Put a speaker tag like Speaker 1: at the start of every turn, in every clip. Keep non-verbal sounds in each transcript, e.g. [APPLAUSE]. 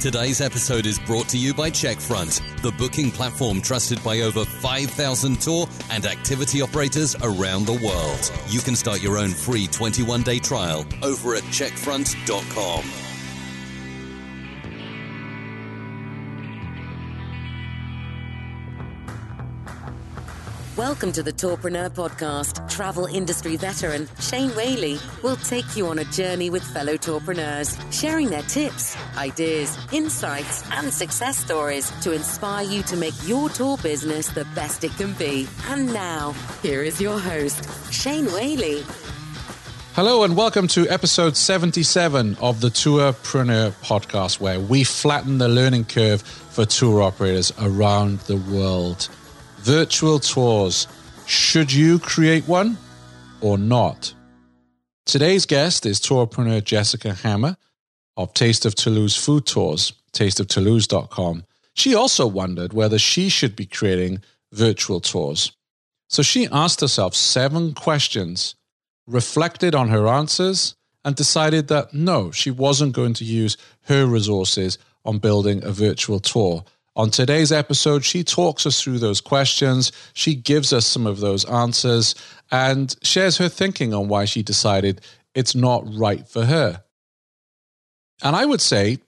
Speaker 1: Today's episode is brought to you by Checkfront, the booking platform trusted by over 5,000 tour and activity operators around the world. You can start your own free 21 day trial over at checkfront.com.
Speaker 2: Welcome to the Tourpreneur Podcast. Travel industry veteran Shane Whaley will take you on a journey with fellow tourpreneurs, sharing their tips, ideas, insights, and success stories to inspire you to make your tour business the best it can be. And now, here is your host, Shane Whaley.
Speaker 3: Hello and welcome to episode 77 of the Tourpreneur podcast, where we flatten the learning curve for tour operators around the world virtual tours. Should you create one or not? Today's guest is tourpreneur Jessica Hammer of Taste of Toulouse Food Tours, tasteoftoulouse.com. She also wondered whether she should be creating virtual tours. So she asked herself seven questions, reflected on her answers, and decided that no, she wasn't going to use her resources on building a virtual tour on today's episode, she talks us through those questions. She gives us some of those answers and shares her thinking on why she decided it's not right for her. And I would say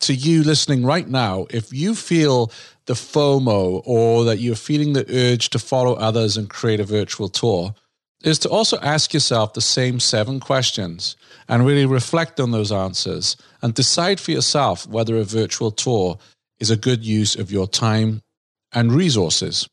Speaker 3: to you listening right now, if you feel the FOMO or that you're feeling the urge to follow others and create a virtual tour, is to also ask yourself the same seven questions and really reflect on those answers and decide for yourself whether a virtual tour is a good use of your time and resources.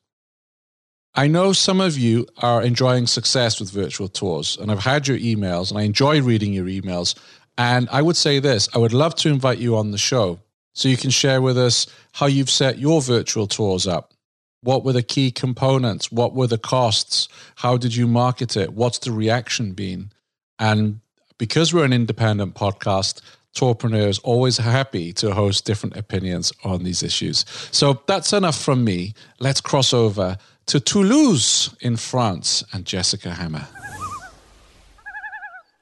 Speaker 3: I know some of you are enjoying success with virtual tours, and I've had your emails, and I enjoy reading your emails. And I would say this I would love to invite you on the show so you can share with us how you've set your virtual tours up. What were the key components? What were the costs? How did you market it? What's the reaction been? And because we're an independent podcast, Tourpreneurs always happy to host different opinions on these issues. So that's enough from me. Let's cross over to Toulouse in France and Jessica Hammer.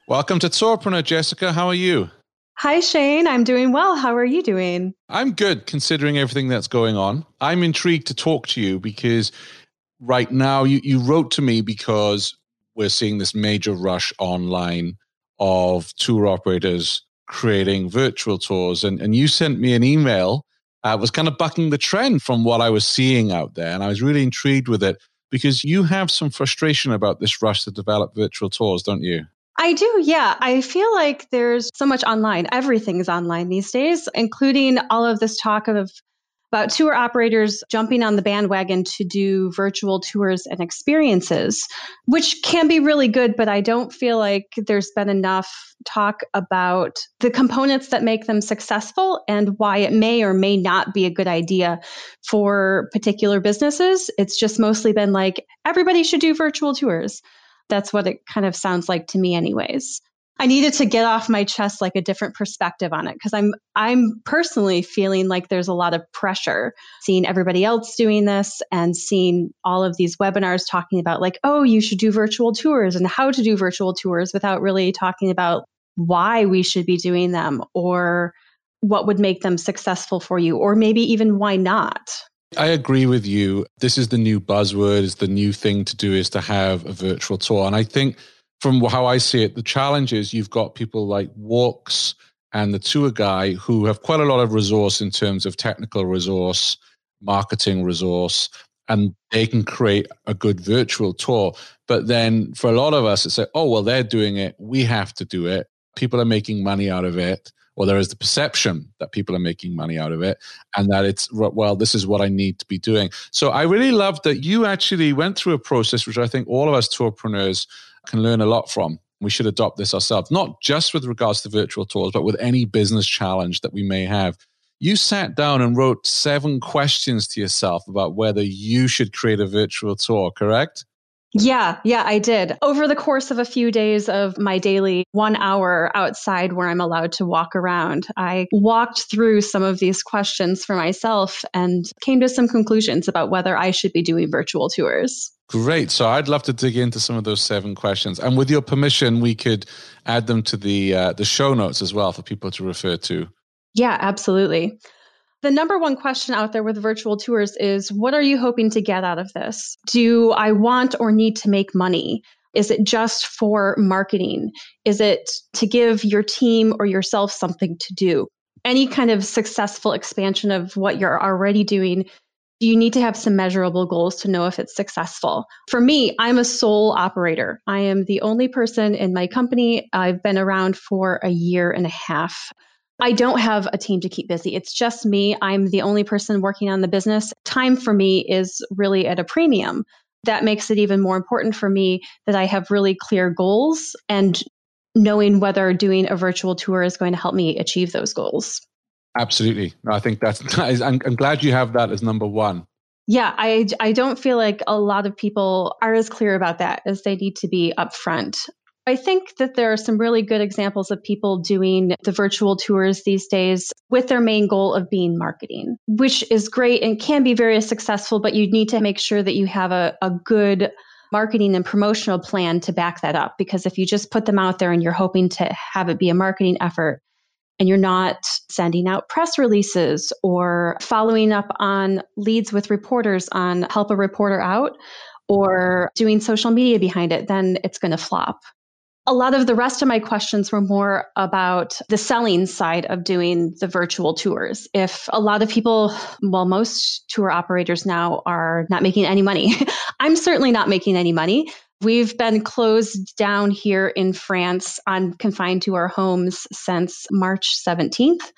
Speaker 3: Welcome to Tourpreneur, Jessica. How are you?
Speaker 4: Hi, Shane. I'm doing well. How are you doing?
Speaker 3: I'm good considering everything that's going on. I'm intrigued to talk to you because right now you, you wrote to me because we're seeing this major rush online of tour operators creating virtual tours. And, and you sent me an email. Uh, was kind of bucking the trend from what I was seeing out there. And I was really intrigued with it because you have some frustration about this rush to develop virtual tours, don't you?
Speaker 4: I do, yeah. I feel like there's so much online. Everything is online these days, including all of this talk of about tour operators jumping on the bandwagon to do virtual tours and experiences, which can be really good, but I don't feel like there's been enough talk about the components that make them successful and why it may or may not be a good idea for particular businesses. It's just mostly been like everybody should do virtual tours. That's what it kind of sounds like to me, anyways. I needed to get off my chest like a different perspective on it because I'm I'm personally feeling like there's a lot of pressure seeing everybody else doing this and seeing all of these webinars talking about like oh you should do virtual tours and how to do virtual tours without really talking about why we should be doing them or what would make them successful for you or maybe even why not.
Speaker 3: I agree with you. This is the new buzzword, is the new thing to do is to have a virtual tour and I think from how I see it, the challenge is you've got people like Walks and the tour guy who have quite a lot of resource in terms of technical resource, marketing resource, and they can create a good virtual tour. But then for a lot of us, it's like, oh, well, they're doing it. We have to do it. people are making money out of it or there is the perception that people are making money out of it and that it's well this is what i need to be doing so i really love that you actually went through a process which i think all of us tourpreneurs can learn a lot from we should adopt this ourselves not just with regards to virtual tours but with any business challenge that we may have you sat down and wrote seven questions to yourself about whether you should create a virtual tour correct
Speaker 4: yeah, yeah, I did. Over the course of a few days of my daily one hour outside where I'm allowed to walk around, I walked through some of these questions for myself and came to some conclusions about whether I should be doing virtual tours.
Speaker 3: Great. So I'd love to dig into some of those seven questions, and with your permission, we could add them to the uh, the show notes as well for people to refer to.
Speaker 4: Yeah, absolutely. The number one question out there with virtual tours is what are you hoping to get out of this? Do I want or need to make money? Is it just for marketing? Is it to give your team or yourself something to do? Any kind of successful expansion of what you're already doing, do you need to have some measurable goals to know if it's successful? For me, I'm a sole operator. I am the only person in my company. I've been around for a year and a half. I don't have a team to keep busy. It's just me. I'm the only person working on the business. Time for me is really at a premium. That makes it even more important for me that I have really clear goals and knowing whether doing a virtual tour is going to help me achieve those goals.
Speaker 3: Absolutely. I think that's, [LAUGHS] I'm, I'm glad you have that as number one.
Speaker 4: Yeah, I, I don't feel like a lot of people are as clear about that as they need to be upfront. I think that there are some really good examples of people doing the virtual tours these days with their main goal of being marketing, which is great and can be very successful, but you need to make sure that you have a, a good marketing and promotional plan to back that up. Because if you just put them out there and you're hoping to have it be a marketing effort, and you're not sending out press releases or following up on leads with reporters on help a reporter out or doing social media behind it, then it's going to flop a lot of the rest of my questions were more about the selling side of doing the virtual tours. If a lot of people, well, most tour operators now are not making any money, [LAUGHS] I'm certainly not making any money. We've been closed down here in France on confined to our homes since March 17th.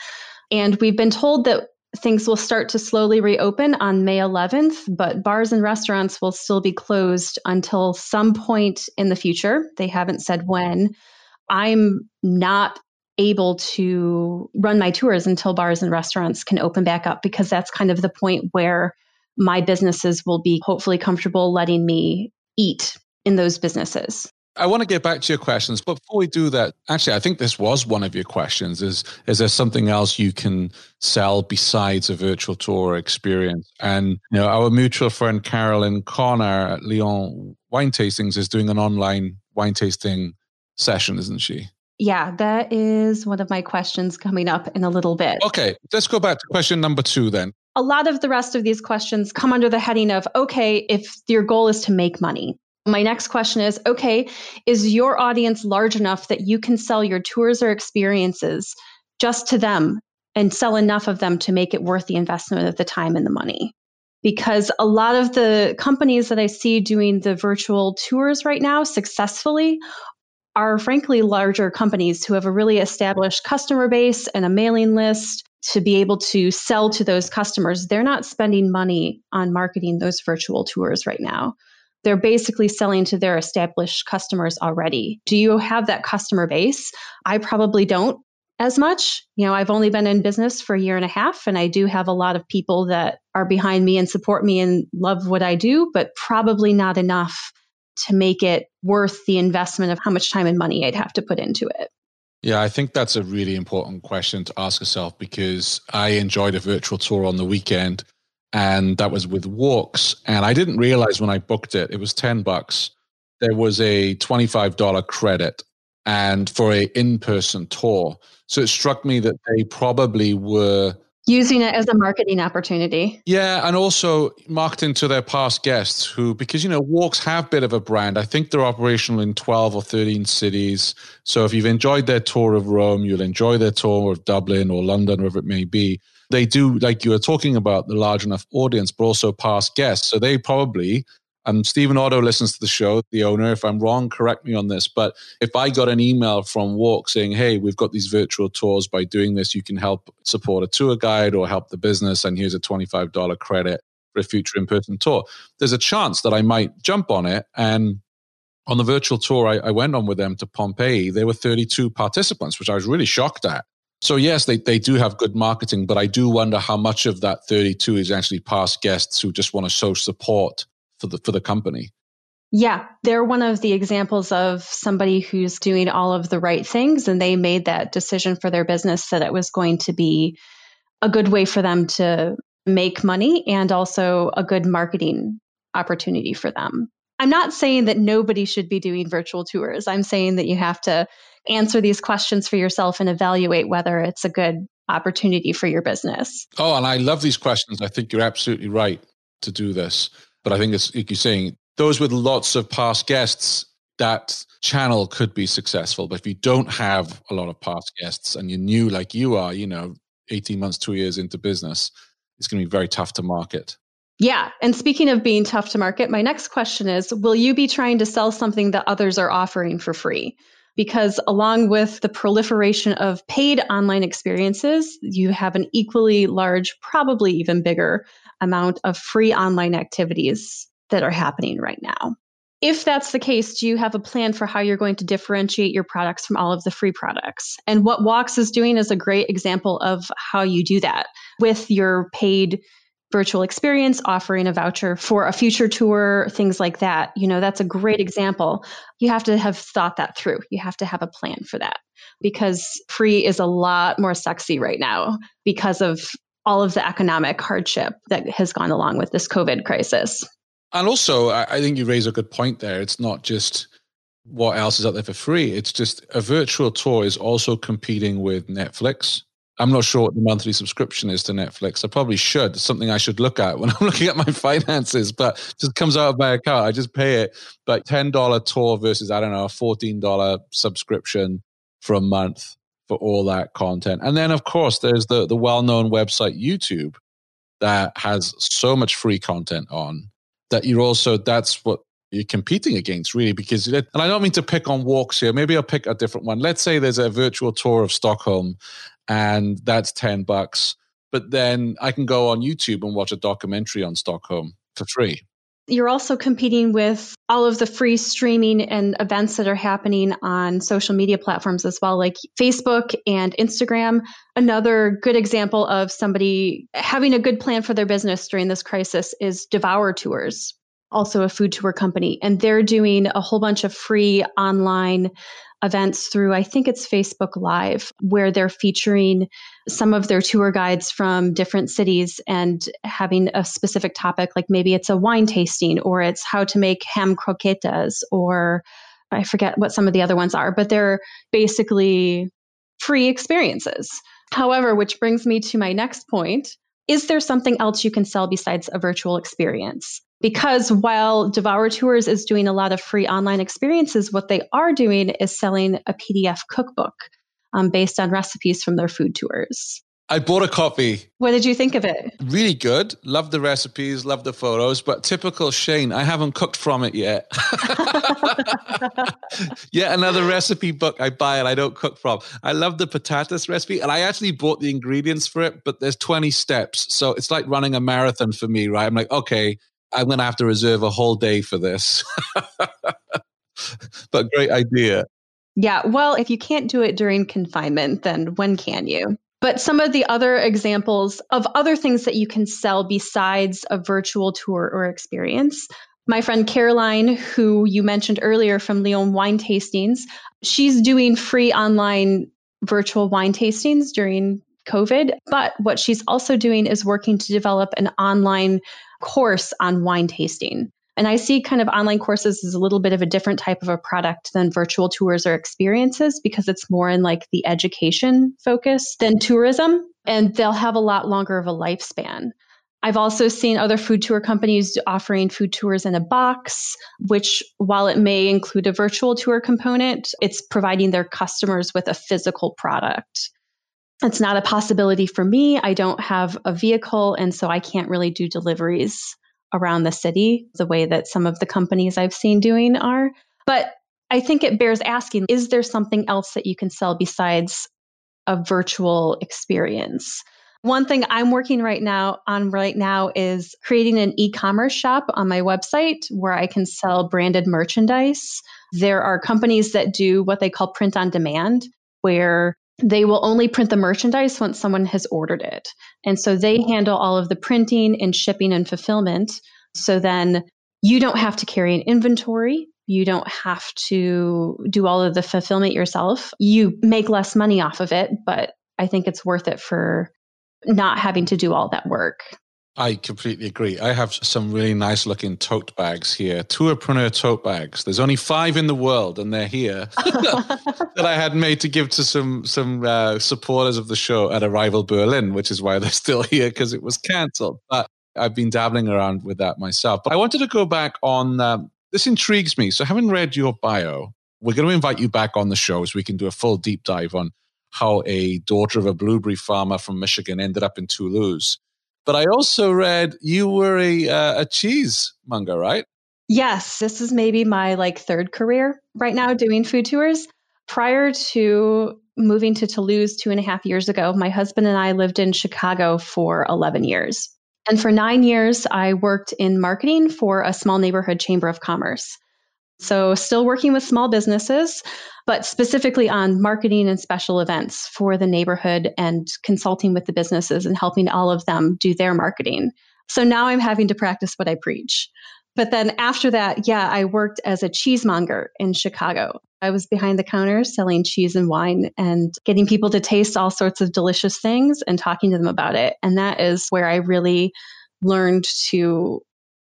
Speaker 4: And we've been told that things will start to slowly reopen on May 11th, but bars and restaurants will still be closed until some point in the future. They haven't said when. I'm not able to run my tours until bars and restaurants can open back up because that's kind of the point where my businesses will be hopefully comfortable letting me eat in those businesses.
Speaker 3: I want to get back to your questions, but before we do that, actually, I think this was one of your questions. Is is there something else you can sell besides a virtual tour experience? And you know, our mutual friend Carolyn Connor at Lyon Wine Tastings is doing an online wine tasting session, isn't she?
Speaker 4: Yeah, that is one of my questions coming up in a little bit.
Speaker 3: Okay, let's go back to question number two then.
Speaker 4: A lot of the rest of these questions come under the heading of okay, if your goal is to make money, my next question is okay, is your audience large enough that you can sell your tours or experiences just to them and sell enough of them to make it worth the investment of the time and the money? Because a lot of the companies that I see doing the virtual tours right now successfully are frankly larger companies who have a really established customer base and a mailing list to be able to sell to those customers. They're not spending money on marketing those virtual tours right now they're basically selling to their established customers already. Do you have that customer base? I probably don't as much. You know, I've only been in business for a year and a half, and I do have a lot of people that are behind me and support me and love what I do, but probably not enough to make it worth the investment of how much time and money I'd have to put into it.
Speaker 3: Yeah, I think that's a really important question to ask yourself because I enjoyed a virtual tour on the weekend and that was with walks. And I didn't realize when I booked it, it was 10 bucks. There was a $25 credit and for a in-person tour. So it struck me that they probably were
Speaker 4: using it as a marketing opportunity.
Speaker 3: Yeah, and also marketing to their past guests who because you know walks have a bit of a brand. I think they're operational in 12 or 13 cities. So if you've enjoyed their tour of Rome, you'll enjoy their tour of Dublin or London wherever it may be they do, like you were talking about, the large enough audience, but also past guests. So they probably and Stephen Oddo listens to the show, the owner. If I'm wrong, correct me on this. But if I got an email from Walk saying, hey, we've got these virtual tours, by doing this, you can help support a tour guide or help the business, and here's a $25 credit for a future in person tour, there's a chance that I might jump on it. And on the virtual tour I, I went on with them to Pompeii, there were 32 participants, which I was really shocked at. So yes, they, they do have good marketing, but I do wonder how much of that 32 is actually past guests who just want to show support for the for the company.
Speaker 4: Yeah, they're one of the examples of somebody who's doing all of the right things and they made that decision for their business that it was going to be a good way for them to make money and also a good marketing opportunity for them. I'm not saying that nobody should be doing virtual tours. I'm saying that you have to answer these questions for yourself and evaluate whether it's a good opportunity for your business.
Speaker 3: Oh, and I love these questions. I think you're absolutely right to do this. But I think it's like you're saying, those with lots of past guests, that channel could be successful. But if you don't have a lot of past guests and you're new like you are, you know, 18 months, two years into business, it's going to be very tough to market.
Speaker 4: Yeah. And speaking of being tough to market, my next question is Will you be trying to sell something that others are offering for free? Because along with the proliferation of paid online experiences, you have an equally large, probably even bigger amount of free online activities that are happening right now. If that's the case, do you have a plan for how you're going to differentiate your products from all of the free products? And what Walks is doing is a great example of how you do that with your paid virtual experience, offering a voucher for a future tour, things like that. You know, that's a great example. You have to have thought that through. You have to have a plan for that because free is a lot more sexy right now because of all of the economic hardship that has gone along with this COVID crisis.
Speaker 3: And also, I think you raise a good point there. It's not just what else is out there for free. It's just a virtual tour is also competing with Netflix. I'm not sure what the monthly subscription is to Netflix. I probably should. It's something I should look at when [LAUGHS] I'm looking at my finances, but just comes out of my account. I just pay it. But $10 tour versus, I don't know, a $14 subscription for a month for all that content. And then, of course, there's the, the well known website YouTube that has so much free content on that you're also, that's what you're competing against, really. Because, and I don't mean to pick on walks here. Maybe I'll pick a different one. Let's say there's a virtual tour of Stockholm and that's 10 bucks. But then I can go on YouTube and watch a documentary on Stockholm for free.
Speaker 4: You're also competing with all of the free streaming and events that are happening on social media platforms as well, like Facebook and Instagram. Another good example of somebody having a good plan for their business during this crisis is Devour Tours, also a food tour company. And they're doing a whole bunch of free online events through, I think it's Facebook Live, where they're featuring some of their tour guides from different cities and having a specific topic, like maybe it's a wine tasting or it's how to make ham croquetas or I forget what some of the other ones are, but they're basically free experiences. However, which brings me to my next point is there something else you can sell besides a virtual experience? Because while Devour Tours is doing a lot of free online experiences, what they are doing is selling a PDF cookbook um, based on recipes from their food tours.
Speaker 3: I bought a copy.
Speaker 4: What did you think of it?
Speaker 3: Really good. Love the recipes, love the photos, but typical Shane, I haven't cooked from it yet. [LAUGHS] yet another recipe book I buy and I don't cook from. I love the patatas recipe and I actually bought the ingredients for it, but there's 20 steps. So it's like running a marathon for me, right? I'm like, okay, I'm going to have to reserve a whole day for this. [LAUGHS] but great idea.
Speaker 4: Yeah. Well, if you can't do it during confinement, then when can you? But some of the other examples of other things that you can sell besides a virtual tour or experience. My friend Caroline, who you mentioned earlier from Lyon Wine Tastings, she's doing free online virtual wine tastings during COVID. But what she's also doing is working to develop an online course on wine tasting. And I see kind of online courses as a little bit of a different type of a product than virtual tours or experiences because it's more in like the education focus than tourism. And they'll have a lot longer of a lifespan. I've also seen other food tour companies offering food tours in a box, which, while it may include a virtual tour component, it's providing their customers with a physical product. It's not a possibility for me. I don't have a vehicle, and so I can't really do deliveries around the city, the way that some of the companies I've seen doing are. But I think it bears asking is there something else that you can sell besides a virtual experience? One thing I'm working right now on right now is creating an e-commerce shop on my website where I can sell branded merchandise. There are companies that do what they call print on demand where they will only print the merchandise once someone has ordered it. And so they handle all of the printing and shipping and fulfillment. So then you don't have to carry an inventory. You don't have to do all of the fulfillment yourself. You make less money off of it, but I think it's worth it for not having to do all that work.
Speaker 3: I completely agree. I have some really nice looking tote bags here, Tourpreneur tote bags. There's only five in the world, and they're here [LAUGHS] that I had made to give to some some uh, supporters of the show at Arival Berlin, which is why they're still here because it was cancelled. But I've been dabbling around with that myself. But I wanted to go back on um, this. Intrigues me. So, having read your bio, we're going to invite you back on the show so we can do a full deep dive on how a daughter of a blueberry farmer from Michigan ended up in Toulouse. But I also read you were a, uh, a cheesemonger, right?
Speaker 4: Yes, this is maybe my like third career right now doing food tours. Prior to moving to Toulouse two and a half years ago, my husband and I lived in Chicago for 11 years. And for nine years, I worked in marketing for a small neighborhood chamber of commerce. So, still working with small businesses, but specifically on marketing and special events for the neighborhood and consulting with the businesses and helping all of them do their marketing. So now I'm having to practice what I preach. But then after that, yeah, I worked as a cheesemonger in Chicago. I was behind the counter selling cheese and wine and getting people to taste all sorts of delicious things and talking to them about it. And that is where I really learned to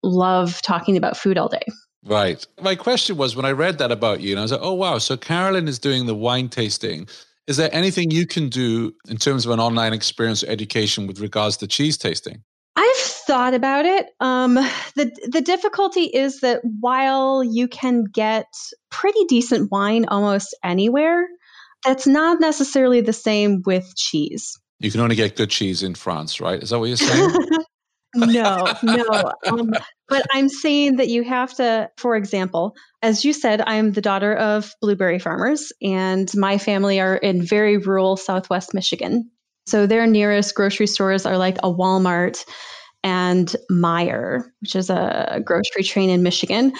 Speaker 4: love talking about food all day.
Speaker 3: Right. My question was when I read that about you, and I was like, oh, wow. So Carolyn is doing the wine tasting. Is there anything you can do in terms of an online experience or education with regards to cheese tasting?
Speaker 4: I've thought about it. Um, the the difficulty is that while you can get pretty decent wine almost anywhere, that's not necessarily the same with cheese.
Speaker 3: You can only get good cheese in France, right? Is that what you're saying? [LAUGHS]
Speaker 4: no, no. Um, but I'm saying that you have to, for example, as you said, I'm the daughter of blueberry farmers, and my family are in very rural southwest Michigan. So their nearest grocery stores are like a Walmart and Meijer, which is a grocery chain in Michigan.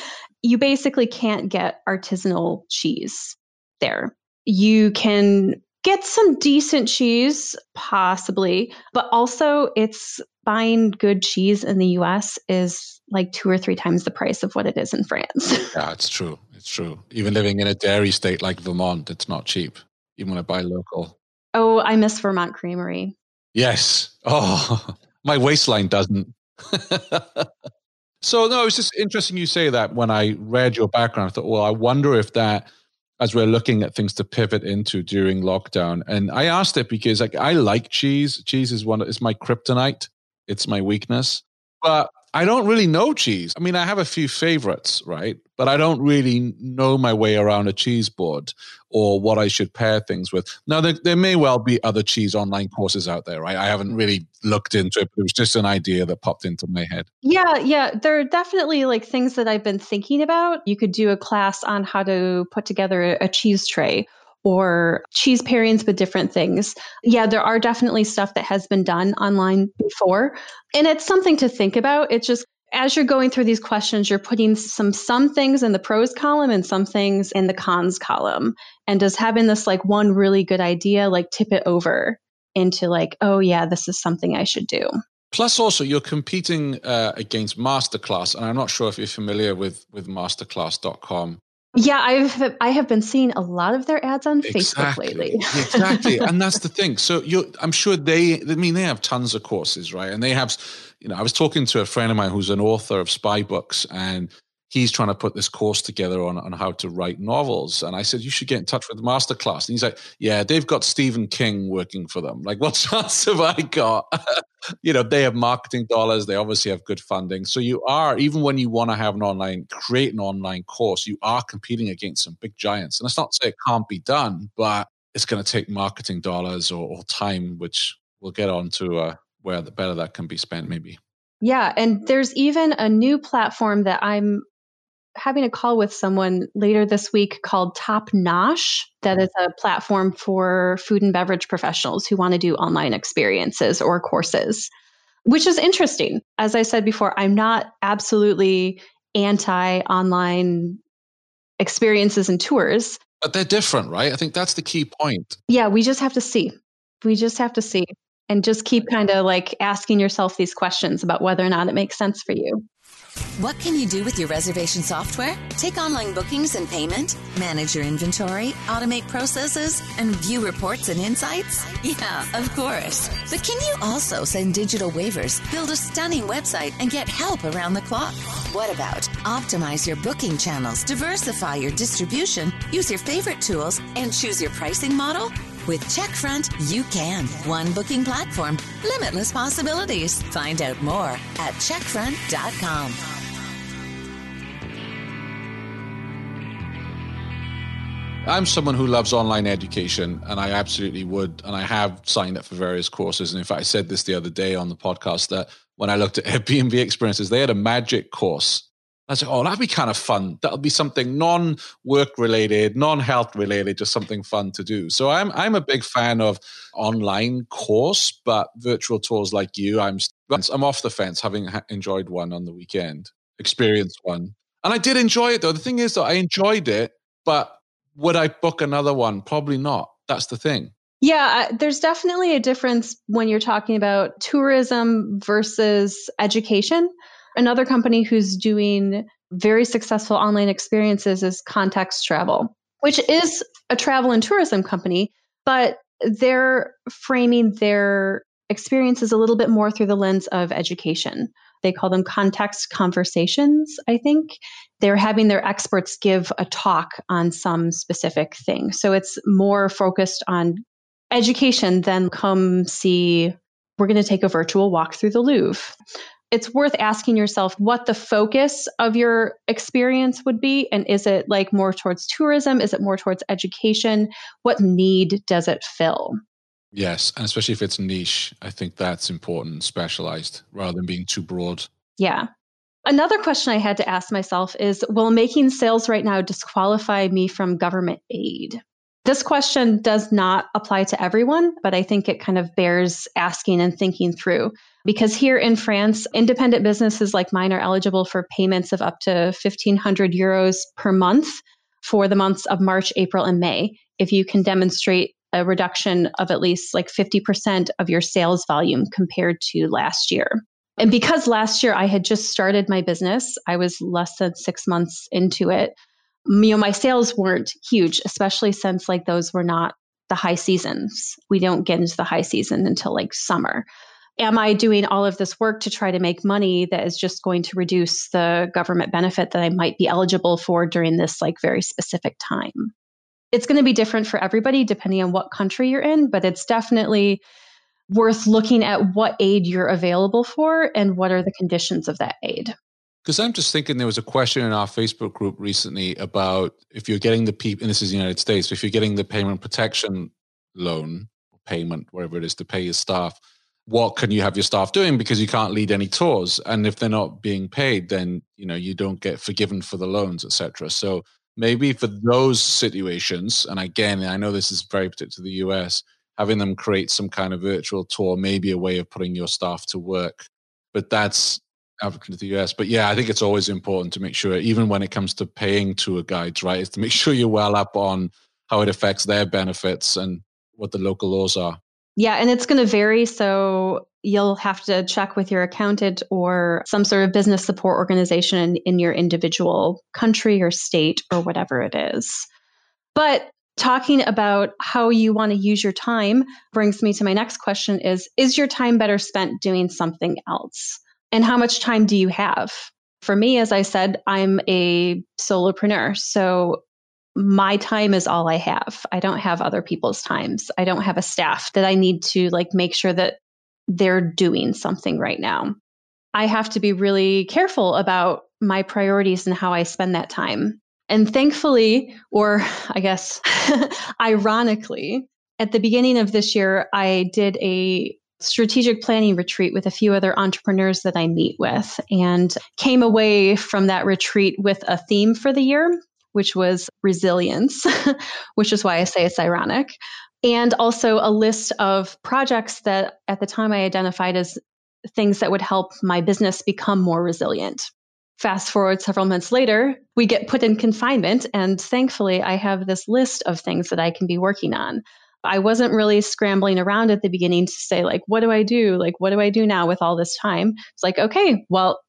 Speaker 4: You basically can't get artisanal cheese there. You can get some decent cheese, possibly, but also it's buying good cheese in the US is like two or three times the price of what it is in France. [LAUGHS]
Speaker 3: yeah, it's true. It's true. Even living in a dairy state like Vermont, it's not cheap, even when I buy local.
Speaker 4: Oh, I miss Vermont Creamery.
Speaker 3: Yes. Oh, [LAUGHS] my waistline doesn't. [LAUGHS] so, no, it's just interesting you say that when I read your background. I thought, well, I wonder if that as we're looking at things to pivot into during lockdown. And I asked it because like I like cheese. Cheese is one it's my kryptonite. It's my weakness. But I don't really know cheese. I mean, I have a few favorites, right? But I don't really know my way around a cheese board or what I should pair things with. Now, there, there may well be other cheese online courses out there, right? I haven't really looked into it, but it was just an idea that popped into my head.
Speaker 4: Yeah, yeah. There are definitely like things that I've been thinking about. You could do a class on how to put together a cheese tray or cheese pairings with different things. Yeah, there are definitely stuff that has been done online before. And it's something to think about. It's just as you're going through these questions, you're putting some some things in the pros column and some things in the cons column. And does having this like one really good idea like tip it over into like, oh yeah, this is something I should do.
Speaker 3: Plus, also you're competing uh, against Masterclass, and I'm not sure if you're familiar with with Masterclass.com.
Speaker 4: Yeah, I've I have been seeing a lot of their ads on exactly. Facebook lately.
Speaker 3: exactly, [LAUGHS] and that's the thing. So you, I'm sure they. I mean, they have tons of courses, right? And they have, you know, I was talking to a friend of mine who's an author of spy books, and he's trying to put this course together on, on how to write novels. And I said, you should get in touch with the masterclass. And he's like, yeah, they've got Stephen King working for them. Like, [LAUGHS] what chance have I got? [LAUGHS] you know, they have marketing dollars. They obviously have good funding. So you are, even when you want to have an online, create an online course, you are competing against some big giants. And it's not to say it can't be done, but it's going to take marketing dollars or, or time, which we'll get on to uh, where the better that can be spent maybe.
Speaker 4: Yeah. And there's even a new platform that I'm having a call with someone later this week called Top Nosh. That is a platform for food and beverage professionals who want to do online experiences or courses, which is interesting. As I said before, I'm not absolutely anti online experiences and tours.
Speaker 3: But they're different, right? I think that's the key point.
Speaker 4: Yeah, we just have to see. We just have to see and just keep kind of like asking yourself these questions about whether or not it makes sense for you.
Speaker 2: What can you do with your reservation software? Take online bookings and payment, manage your inventory, automate processes, and view reports and insights? Yeah, of course. But can you also send digital waivers, build a stunning website, and get help around the clock? What about optimize your booking channels, diversify your distribution, use your favorite tools, and choose your pricing model? With Checkfront, you can. One booking platform, limitless possibilities. Find out more at checkfront.com.
Speaker 3: I'm someone who loves online education, and I absolutely would. And I have signed up for various courses. And in fact, I said this the other day on the podcast that when I looked at [LAUGHS] Airbnb experiences, they had a magic course I said, oh, that'd be kind of fun. That'll be something non-work related, non-health related, just something fun to do. So I'm I'm a big fan of online course, but virtual tours like you, I'm I'm off the fence, having enjoyed one on the weekend, experienced one, and I did enjoy it though. The thing is, though, I enjoyed it, but would I book another one? Probably not. That's the thing.
Speaker 4: Yeah, there's definitely a difference when you're talking about tourism versus education. Another company who's doing very successful online experiences is Context Travel, which is a travel and tourism company, but they're framing their experiences a little bit more through the lens of education. They call them context conversations, I think. They're having their experts give a talk on some specific thing. So it's more focused on education than come see, we're going to take a virtual walk through the Louvre it's worth asking yourself what the focus of your experience would be. And is it like more towards tourism? Is it more towards education? What need does it fill?
Speaker 3: Yes. And especially if it's niche, I think that's important, specialized rather than being too broad.
Speaker 4: Yeah. Another question I had to ask myself is Will making sales right now disqualify me from government aid? This question does not apply to everyone, but I think it kind of bears asking and thinking through. Because here in France, independent businesses like mine are eligible for payments of up to 1,500 euros per month for the months of March, April, and May, if you can demonstrate a reduction of at least like 50% of your sales volume compared to last year. And because last year I had just started my business, I was less than six months into it you know, my sales weren't huge, especially since like those were not the high seasons. We don't get into the high season until like summer. Am I doing all of this work to try to make money that is just going to reduce the government benefit that I might be eligible for during this like very specific time? It's going to be different for everybody depending on what country you're in, but it's definitely worth looking at what aid you're available for and what are the conditions of that aid.
Speaker 3: Because I'm just thinking there was a question in our Facebook group recently about if you're getting the P, and this is the United States, if you're getting the payment protection loan payment, whatever it is, to pay your staff, what can you have your staff doing because you can't lead any tours, and if they're not being paid, then you know you don't get forgiven for the loans, etc. So maybe for those situations, and again, I know this is very particular to the US, having them create some kind of virtual tour may be a way of putting your staff to work, but that's applicant to the US. But yeah, I think it's always important to make sure, even when it comes to paying tour guides, right, is to make [LAUGHS] sure you're well up on how it affects their benefits and what the local laws are.
Speaker 4: Yeah, and it's going to vary. So you'll have to check with your accountant or some sort of business support organization in your individual country or state or whatever it is. But talking about how you want to use your time brings me to my next question is is your time better spent doing something else? And how much time do you have? For me, as I said, I'm a solopreneur. So my time is all I have. I don't have other people's times. I don't have a staff that I need to like make sure that they're doing something right now. I have to be really careful about my priorities and how I spend that time. And thankfully, or [LAUGHS] I guess [LAUGHS] ironically, at the beginning of this year, I did a strategic planning retreat with a few other entrepreneurs that I meet with and came away from that retreat with a theme for the year, which was resilience, [LAUGHS] which is why I say it's ironic. And also a list of projects that at the time I identified as things that would help my business become more resilient. Fast forward several months later, we get put in confinement, and thankfully, I have this list of things that I can be working on. I wasn't really scrambling around at the beginning to say, like, what do I do? Like, what do I do now with all this time? It's like, okay, well,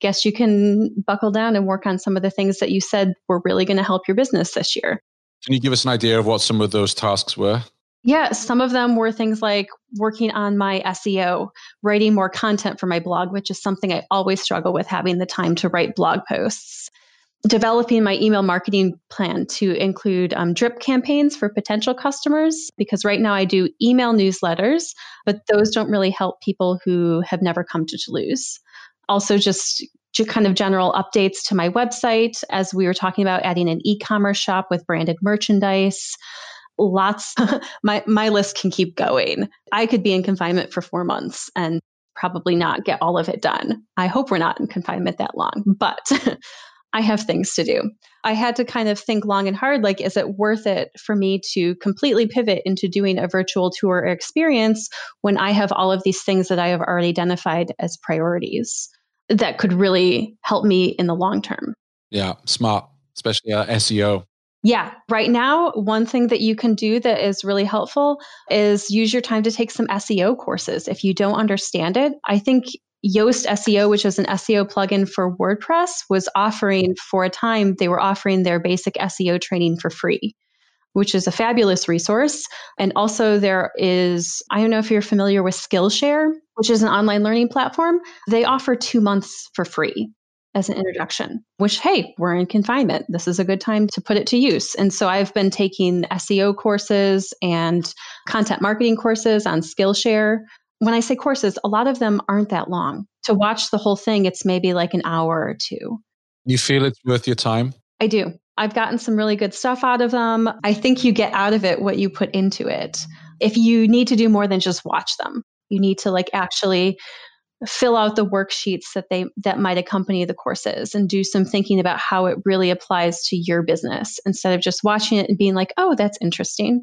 Speaker 4: guess you can buckle down and work on some of the things that you said were really going to help your business this year.
Speaker 3: Can you give us an idea of what some of those tasks were?
Speaker 4: Yeah, some of them were things like working on my SEO, writing more content for my blog, which is something I always struggle with having the time to write blog posts developing my email marketing plan to include um, drip campaigns for potential customers because right now I do email newsletters, but those don't really help people who have never come to Toulouse. Also, just to kind of general updates to my website as we were talking about adding an e-commerce shop with branded merchandise. Lots [LAUGHS] my my list can keep going. I could be in confinement for 4 months and probably not get all of it done. I hope we're not in confinement that long but [LAUGHS] I have things to do. I had to kind of think long and hard like, is it worth it for me to completely pivot into doing a virtual tour experience when I have all of these things that I have already identified as priorities that could really help me in the long term?
Speaker 3: Yeah, smart, especially uh, SEO.
Speaker 4: Yeah, right now, one thing that you can do that is really helpful is use your time to take some SEO courses. If you don't understand it, I think Yoast SEO, which is an SEO plugin for WordPress, was offering for a time, they were offering their basic SEO training for free, which is a fabulous resource. And also, there is, I don't know if you're familiar with Skillshare, which is an online learning platform. They offer two months for free as an introduction, which, hey, we're in confinement. This is a good time to put it to use. And so I've been taking SEO courses and content marketing courses on Skillshare when I say courses, a lot of them aren't that long. To watch the whole thing, it's maybe like an hour or two.
Speaker 3: You feel it's worth your time?
Speaker 4: I do. I've gotten some really good stuff out of them. I think you get out of it what you put into it. If you need to do more than just watch them, you need to like actually fill out the worksheets that they that might accompany the courses and do some thinking about how it really applies to your business instead of just watching it and being like, "Oh, that's interesting."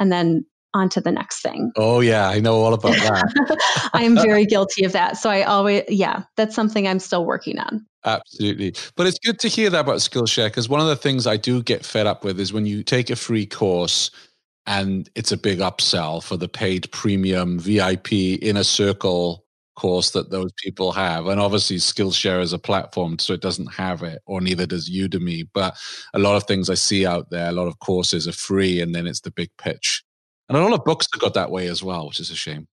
Speaker 4: And then on to the next thing.
Speaker 3: Oh, yeah, I know all about that. [LAUGHS]
Speaker 4: I am very guilty of that. So I always, yeah, that's something I'm still working on.
Speaker 3: Absolutely. But it's good to hear that about Skillshare because one of the things I do get fed up with is when you take a free course and it's a big upsell for the paid premium VIP inner circle course that those people have. And obviously, Skillshare is a platform, so it doesn't have it, or neither does Udemy. But a lot of things I see out there, a lot of courses are free, and then it's the big pitch. And a lot of books have got that way as well, which is a shame.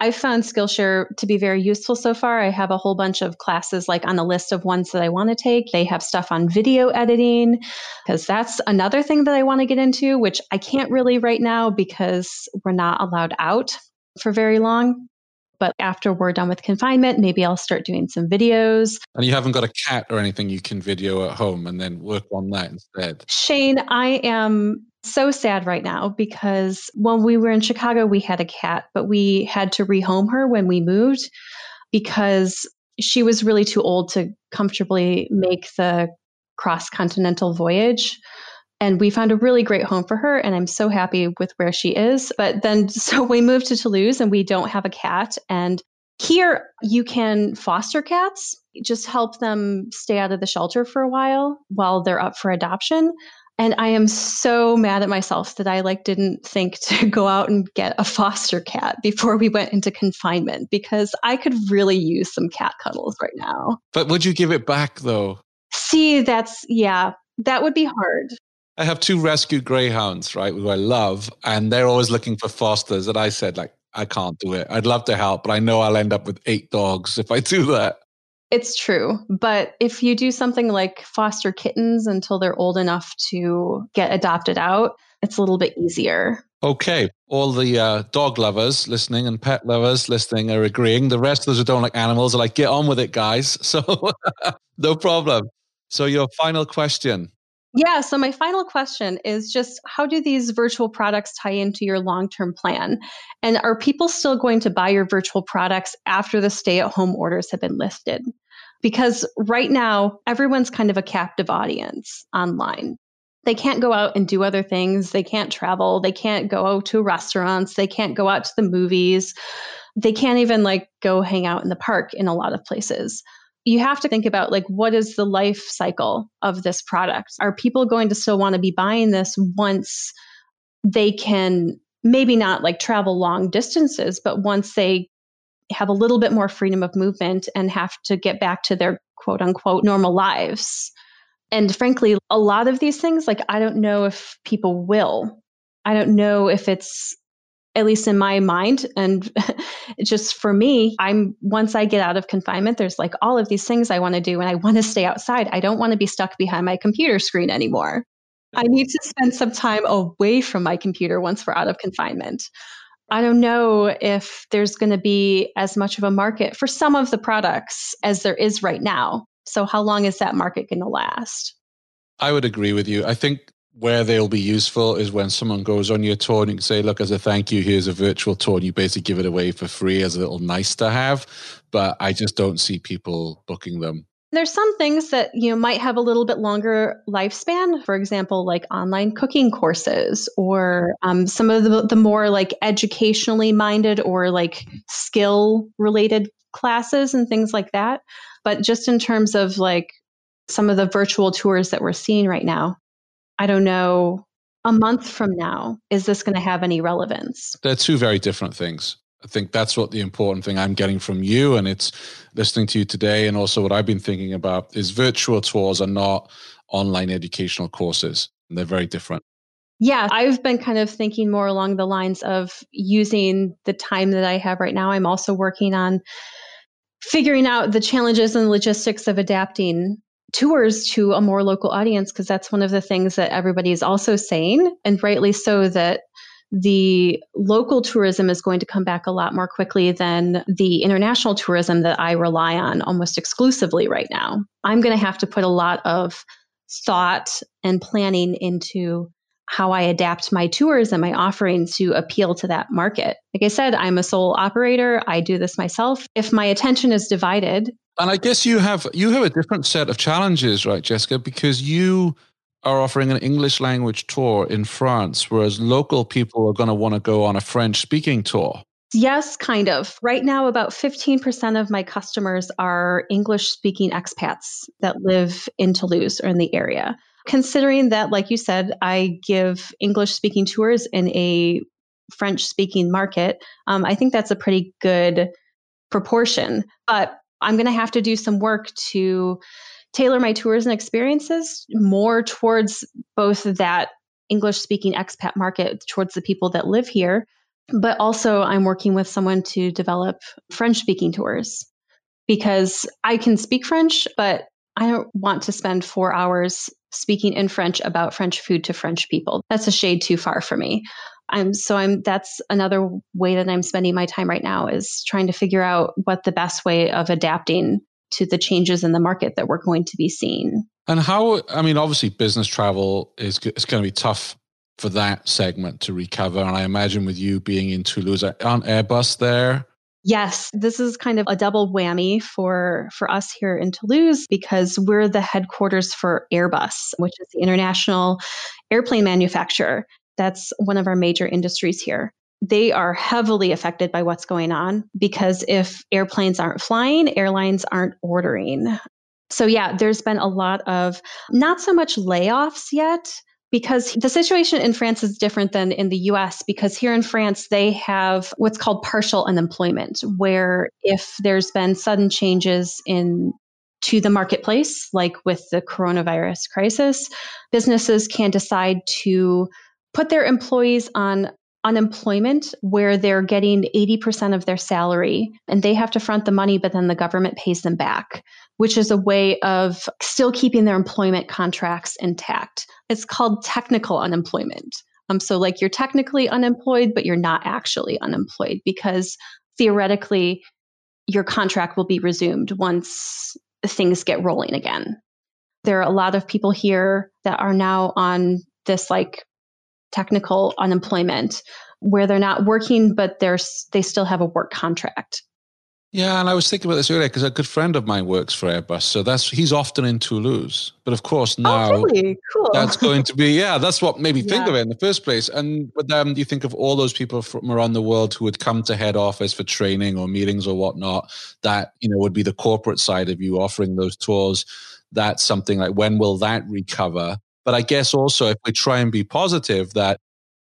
Speaker 4: I found Skillshare to be very useful so far. I have a whole bunch of classes like on the list of ones that I want to take. They have stuff on video editing because that's another thing that I want to get into, which I can't really right now because we're not allowed out for very long. But after we're done with confinement, maybe I'll start doing some videos.
Speaker 3: And you haven't got a cat or anything you can video at home and then work on that instead.
Speaker 4: Shane, I am so sad right now because when we were in Chicago, we had a cat, but we had to rehome her when we moved because she was really too old to comfortably make the cross continental voyage. And we found a really great home for her, and I'm so happy with where she is. But then, [LAUGHS] so we moved to Toulouse and we don't have a cat. And here, you can foster cats, just help them stay out of the shelter for a while while they're up for adoption. And I am so mad at myself that I like didn't think to [LAUGHS] go out and get a foster cat before we went into confinement because I could really use some cat cuddles right now.
Speaker 3: But would you give it back though?
Speaker 4: See, that's yeah, that would be hard.
Speaker 3: I have two rescue greyhounds, right, who I love, and they're always looking for fosters. And I said, like, I can't do it. I'd love to help, but I know I'll end up with eight dogs if I do that.
Speaker 4: It's true. But if you do something like foster kittens until they're old enough to get adopted out, it's a little bit easier.
Speaker 3: Okay. All the uh, dog lovers listening and pet lovers listening are agreeing. The rest of those who don't like animals are like, get on with it, guys. [LAUGHS] So [LAUGHS] no problem. So, your final question
Speaker 4: Yeah. So, my final question is just how do these virtual products tie into your long term plan? And are people still going to buy your virtual products after the stay at home orders have been lifted? Because right now, everyone's kind of a captive audience online. They can't go out and do other things. They can't travel. They can't go to restaurants. They can't go out to the movies. They can't even like go hang out in the park in a lot of places you have to think about like what is the life cycle of this product? Are people going to still want to be buying this once they can maybe not like travel long distances but once they have a little bit more freedom of movement and have to get back to their quote unquote normal lives? And frankly a lot of these things like i don't know if people will. I don't know if it's at least in my mind. And [LAUGHS] just for me i'm once i get out of confinement there's like all of these things i want to do and i want to stay outside. I don't want to be stuck behind my computer screen anymore. I need to spend some time away from my computer once we're out of confinement. I don't know if there's going to be as much of a market for some of the products as there is right now. So how long is that market going to last?
Speaker 3: I would agree with you. I think where they'll be useful is when someone goes on your tour and you can say, look, as a thank you, here's a virtual tour. And you basically give it away for free as a little nice to have. But I just don't see people booking them.
Speaker 4: There's some things that you know might have a little bit longer lifespan. For example, like online cooking courses, or um, some of the, the more like educationally minded or like skill related classes and things like that. But just in terms of like some of the virtual tours that we're seeing right now, I don't know, a month from now, is this going to have any relevance?
Speaker 3: They're two very different things. I think that's what the important thing I'm getting from you, and it's listening to you today, and also what I've been thinking about is virtual tours are not online educational courses. They're very different.
Speaker 4: Yeah, I've been kind of thinking more along the lines of using the time that I have right now. I'm also working on figuring out the challenges and logistics of adapting tours to a more local audience because that's one of the things that everybody is also saying and rightly so that the local tourism is going to come back a lot more quickly than the international tourism that I rely on almost exclusively right now. I'm going to have to put a lot of thought and planning into how I adapt my tours and my offerings to appeal to that market. Like I said, I'm a sole operator. I do this myself. If my attention is divided
Speaker 3: and I guess you have you have a different set of challenges, right, Jessica? Because you are offering an English language tour in France, whereas local people are going to want to go on a French speaking tour.
Speaker 4: Yes, kind of. Right now, about 15% of my customers are English speaking expats that live in Toulouse or in the area. Considering that, like you said, I give English speaking tours in a French speaking market, um, I think that's a pretty good proportion. But I'm going to have to do some work to tailor my tours and experiences more towards both that English speaking expat market, towards the people that live here. But also, I'm working with someone to develop French speaking tours because I can speak French, but I don't want to spend four hours speaking in French about French food to French people. That's a shade too far for me. I'm so I'm that's another way that I'm spending my time right now is trying to figure out what the best way of adapting to the changes in the market that we're going to be seeing.
Speaker 3: And how I mean obviously business travel is is going to be tough for that segment to recover and I imagine with you being in Toulouse on Airbus there
Speaker 4: Yes, this is kind of a double whammy for for us here in Toulouse because we're the headquarters for Airbus, which is the international airplane manufacturer. That's one of our major industries here. They are heavily affected by what's going on because if airplanes aren't flying, airlines aren't ordering. So, yeah, there's been a lot of not so much layoffs yet because the situation in France is different than in the US because here in France they have what's called partial unemployment where if there's been sudden changes in to the marketplace like with the coronavirus crisis businesses can decide to put their employees on unemployment where they're getting 80% of their salary and they have to front the money, but then the government pays them back, which is a way of still keeping their employment contracts intact. It's called technical unemployment. Um, so, like you're technically unemployed, but you're not actually unemployed because theoretically your contract will be resumed once things get rolling again. There are a lot of people here that are now on this like technical unemployment where they're not working, but they're, they still have a work contract.
Speaker 3: Yeah, and I was thinking about this earlier because a good friend of mine works for Airbus, so that's he's often in Toulouse. But of course oh, now
Speaker 4: oh, really? cool.
Speaker 3: that's going to be yeah, that's what made me think yeah. of it in the first place. And but then you think of all those people from around the world who would come to head office for training or meetings or whatnot. That you know would be the corporate side of you offering those tours. That's something like when will that recover? But I guess also if we try and be positive, that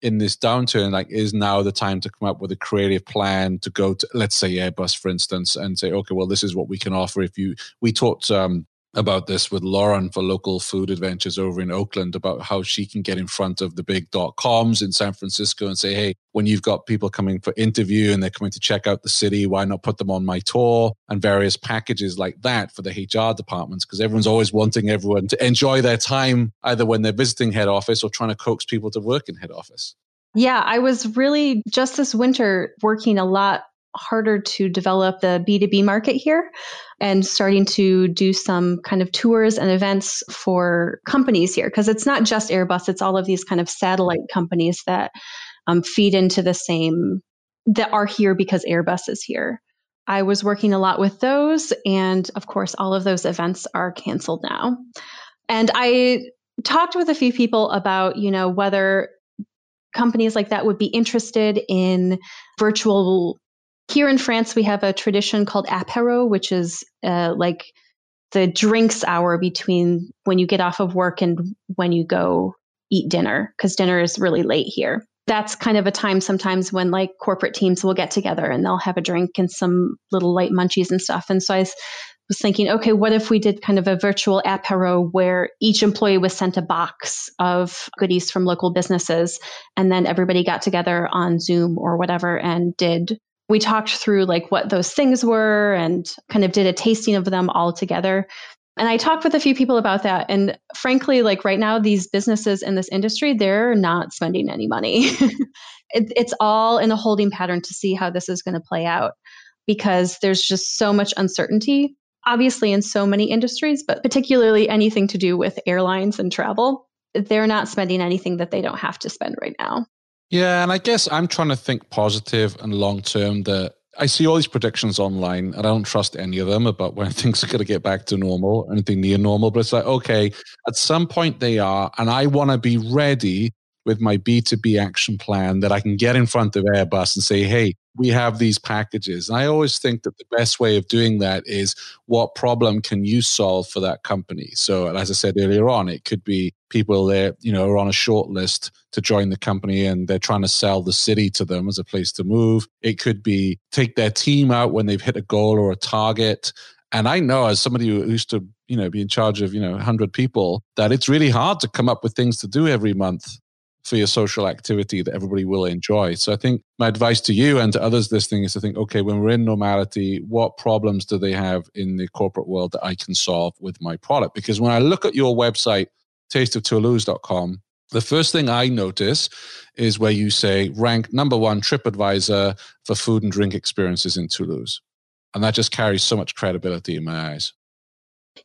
Speaker 3: in this downturn, like, is now the time to come up with a creative plan to go to, let's say, Airbus, for instance, and say, okay, well, this is what we can offer. If you, we talked um, about this with Lauren for local food adventures over in Oakland about how she can get in front of the big dot coms in San Francisco and say, hey, when you've got people coming for interview and they're coming to check out the city, why not put them on my tour and various packages like that for the HR departments? Because everyone's always wanting everyone to enjoy their time either when they're visiting head office or trying to coax people to work in head office.
Speaker 4: Yeah, I was really just this winter working a lot harder to develop the B2B market here and starting to do some kind of tours and events for companies here because it's not just Airbus, it's all of these kind of satellite companies that um, feed into the same, that are here because Airbus is here. I was working a lot with those, and of course, all of those events are canceled now. And I talked with a few people about, you know, whether companies like that would be interested in virtual here in France, we have a tradition called apéro, which is uh, like the drinks hour between when you get off of work and when you go eat dinner, because dinner is really late here. That's kind of a time sometimes when like corporate teams will get together and they'll have a drink and some little light munchies and stuff. And so I was thinking, okay, what if we did kind of a virtual apéro where each employee was sent a box of goodies from local businesses and then everybody got together on Zoom or whatever and did we talked through like what those things were and kind of did a tasting of them all together. And I talked with a few people about that. And frankly, like right now, these businesses in this industry, they're not spending any money. [LAUGHS] it, it's all in a holding pattern to see how this is going to play out because there's just so much uncertainty, obviously, in so many industries, but particularly anything to do with airlines and travel. They're not spending anything that they don't have to spend right now.
Speaker 3: Yeah, and I guess I'm trying to think positive and long term that I see all these predictions online and I don't trust any of them about when [LAUGHS] things are going to get back to normal, or anything near normal. But it's like, okay, at some point they are, and I want to be ready with my B2B action plan that I can get in front of Airbus and say, hey, we have these packages. And I always think that the best way of doing that is what problem can you solve for that company? So, as I said earlier on, it could be people that, you know, are on a short list to join the company and they're trying to sell the city to them as a place to move. It could be take their team out when they've hit a goal or a target. And I know as somebody who used to, you know, be in charge of, you know, 100 people, that it's really hard to come up with things to do every month for your social activity that everybody will enjoy. So I think my advice to you and to others listening is to think, okay, when we're in normality, what problems do they have in the corporate world that I can solve with my product? Because when I look at your website, tasteoftoulouse.com, the first thing I notice is where you say rank number one TripAdvisor for food and drink experiences in Toulouse. And that just carries so much credibility in my eyes.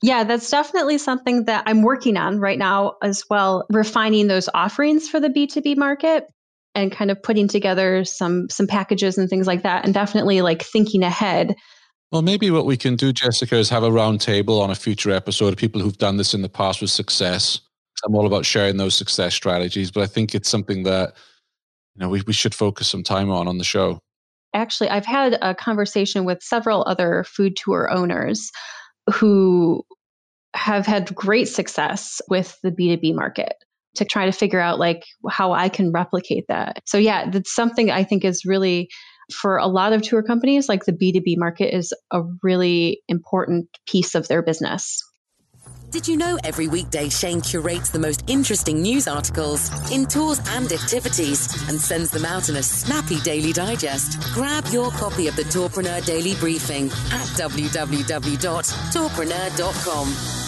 Speaker 4: Yeah, that's definitely something that I'm working on right now as well, refining those offerings for the B2B market and kind of putting together some some packages and things like that and definitely like thinking ahead.
Speaker 3: Well, maybe what we can do, Jessica, is have a roundtable on a future episode of people who've done this in the past with success. I'm all about sharing those success strategies, but I think it's something that you know we, we should focus some time on on the show.
Speaker 4: Actually, I've had a conversation with several other food tour owners who have had great success with the B2B market to try to figure out like how I can replicate that. So yeah, that's something I think is really for a lot of tour companies like the B2B market is a really important piece of their business.
Speaker 2: Did you know every weekday Shane curates the most interesting news articles in tours and activities and sends them out in a snappy daily digest? Grab your copy of the Tourpreneur Daily Briefing at www.tourpreneur.com.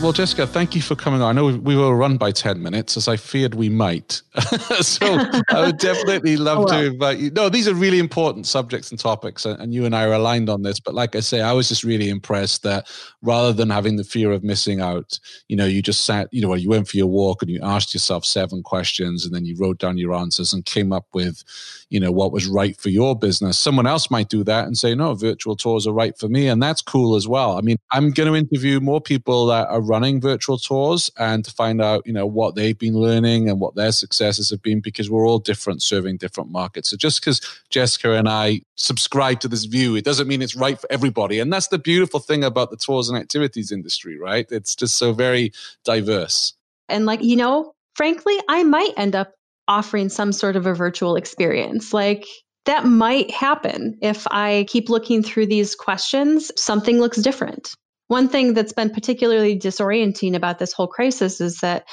Speaker 3: Well, Jessica, thank you for coming on. I know we were run by 10 minutes as I feared we might. [LAUGHS] so [LAUGHS] I would definitely love oh, well. to invite you. No, these are really important subjects and topics, and you and I are aligned on this. But like I say, I was just really impressed that rather than having the fear of missing out, you know, you just sat, you know, you went for your walk and you asked yourself seven questions and then you wrote down your answers and came up with, you know, what was right for your business. Someone else might do that and say, no, virtual tours are right for me. And that's cool as well. I mean, I'm going to interview more people that are running virtual tours and to find out, you know, what they've been learning and what their successes have been because we're all different, serving different markets. So just because Jessica and I subscribe to this view, it doesn't mean it's right for everybody. And that's the beautiful thing about the tours and activities industry, right? It's just so very diverse.
Speaker 4: And like, you know, frankly, I might end up offering some sort of a virtual experience. Like, that might happen if I keep looking through these questions. Something looks different. One thing that's been particularly disorienting about this whole crisis is that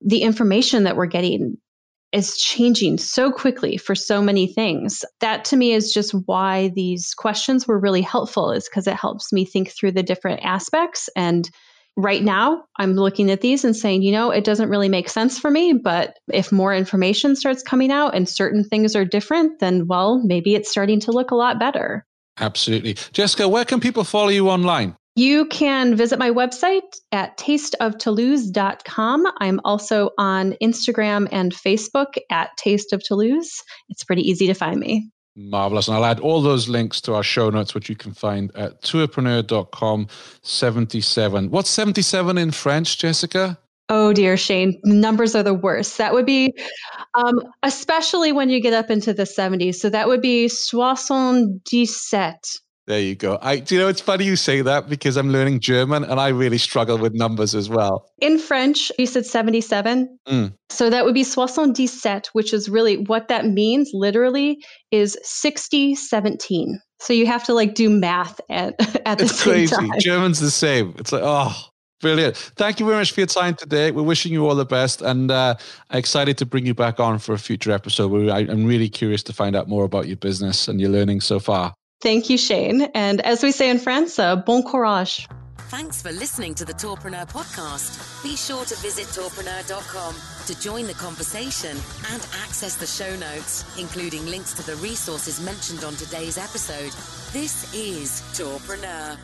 Speaker 4: the information that we're getting is changing so quickly for so many things. That to me is just why these questions were really helpful, is because it helps me think through the different aspects. And right now, I'm looking at these and saying, you know, it doesn't really make sense for me. But if more information starts coming out and certain things are different, then, well, maybe it's starting to look a lot better.
Speaker 3: Absolutely. Jessica, where can people follow you online?
Speaker 4: You can visit my website at tasteoftoulouse.com. I'm also on Instagram and Facebook at Taste of Toulouse. It's pretty easy to find me.
Speaker 3: Marvelous. And I'll add all those links to our show notes, which you can find at tourpreneur.com 77. What's 77 in French, Jessica?
Speaker 4: Oh dear, Shane, numbers are the worst. That would be, um, especially when you get up into the 70s. So that would be soixante-dix-sept.
Speaker 3: There you go. I do you know it's funny you say that because I'm learning German and I really struggle with numbers as well.
Speaker 4: In French, you said 77. Mm. So that would be 77, which is really what that means literally is 60 17. So you have to like do math at, [LAUGHS] at the
Speaker 3: it's
Speaker 4: same
Speaker 3: crazy.
Speaker 4: time.
Speaker 3: German's the same. It's like, oh, Brilliant. Thank you very much for your time today. We're wishing you all the best and uh, excited to bring you back on for a future episode. I'm really curious to find out more about your business and your learning so far.
Speaker 4: Thank you, Shane. And as we say in France, uh, bon courage.
Speaker 2: Thanks for listening to the Tourpreneur podcast. Be sure to visit tourpreneur.com to join the conversation and access the show notes, including links to the resources mentioned on today's episode. This is Tourpreneur.